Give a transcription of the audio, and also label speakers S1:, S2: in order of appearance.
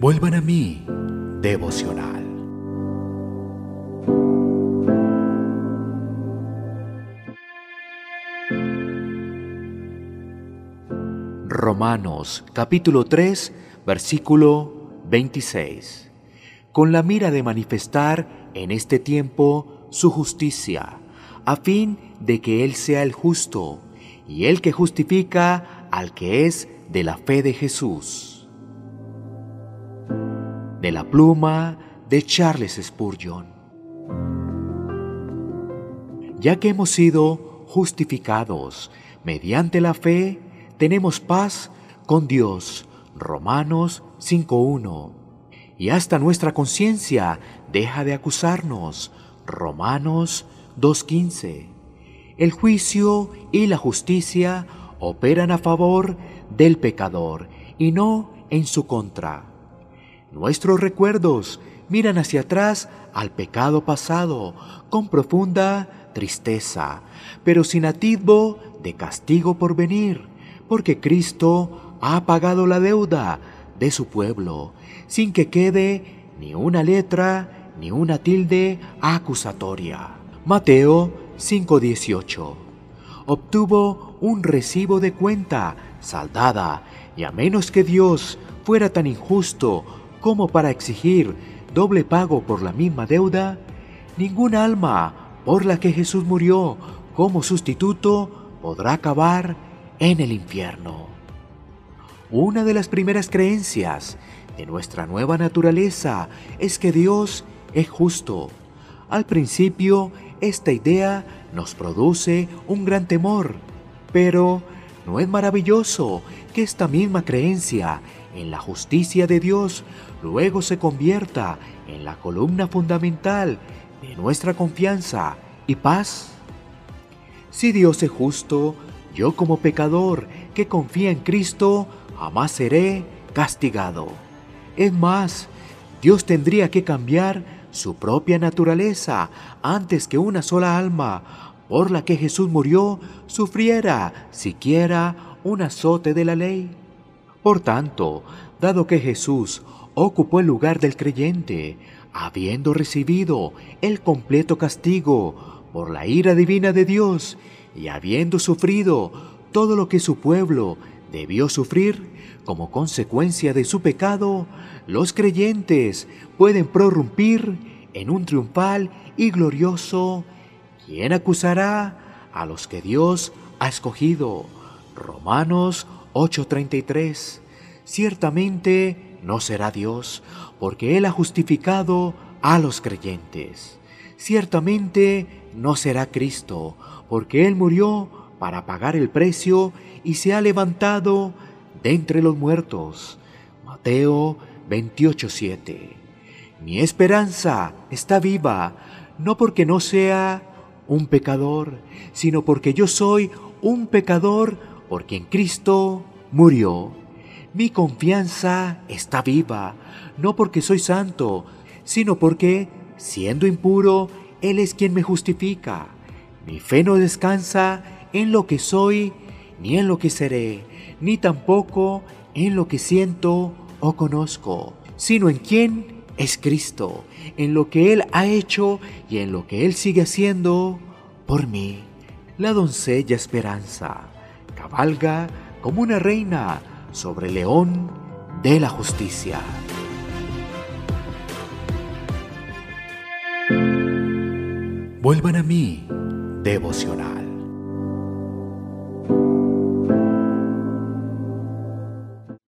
S1: Vuelvan a mí, devocional. Romanos capítulo 3, versículo 26. Con la mira de manifestar en este tiempo su justicia, a fin de que Él sea el justo y el que justifica al que es de la fe de Jesús. De la pluma de Charles Spurgeon. Ya que hemos sido justificados mediante la fe, tenemos paz con Dios. Romanos 5.1. Y hasta nuestra conciencia deja de acusarnos. Romanos 2.15. El juicio y la justicia operan a favor del pecador y no en su contra. Nuestros recuerdos miran hacia atrás al pecado pasado con profunda tristeza, pero sin atisbo de castigo por venir, porque Cristo ha pagado la deuda de su pueblo, sin que quede ni una letra ni una tilde acusatoria. Mateo 5:18 Obtuvo un recibo de cuenta saldada, y a menos que Dios fuera tan injusto como para exigir doble pago por la misma deuda, ningún alma por la que Jesús murió como sustituto podrá acabar en el infierno. Una de las primeras creencias de nuestra nueva naturaleza es que Dios es justo. Al principio, esta idea nos produce un gran temor, pero ¿no es maravilloso que esta misma creencia en la justicia de Dios luego se convierta en la columna fundamental de nuestra confianza y paz? Si Dios es justo, yo como pecador que confía en Cristo jamás seré castigado. Es más, Dios tendría que cambiar su propia naturaleza antes que una sola alma por la que Jesús murió sufriera siquiera un azote de la ley. Por tanto, dado que Jesús ocupó el lugar del creyente, habiendo recibido el completo castigo por la ira divina de Dios y habiendo sufrido todo lo que su pueblo debió sufrir como consecuencia de su pecado, los creyentes pueden prorrumpir en un triunfal y glorioso ¿Quién acusará a los que Dios ha escogido? Romanos 8:33. Ciertamente no será Dios, porque Él ha justificado a los creyentes. Ciertamente no será Cristo, porque Él murió para pagar el precio y se ha levantado de entre los muertos. Mateo 28:7. Mi esperanza está viva, no porque no sea un pecador, sino porque yo soy un pecador por quien Cristo murió. Mi confianza está viva, no porque soy santo, sino porque, siendo impuro, Él es quien me justifica. Mi fe no descansa en lo que soy, ni en lo que seré, ni tampoco en lo que siento o conozco, sino en quien es Cristo, en lo que Él ha hecho y en lo que Él sigue haciendo por mí. La doncella Esperanza cabalga como una reina sobre el león de la justicia. Vuelvan a mí, devocional.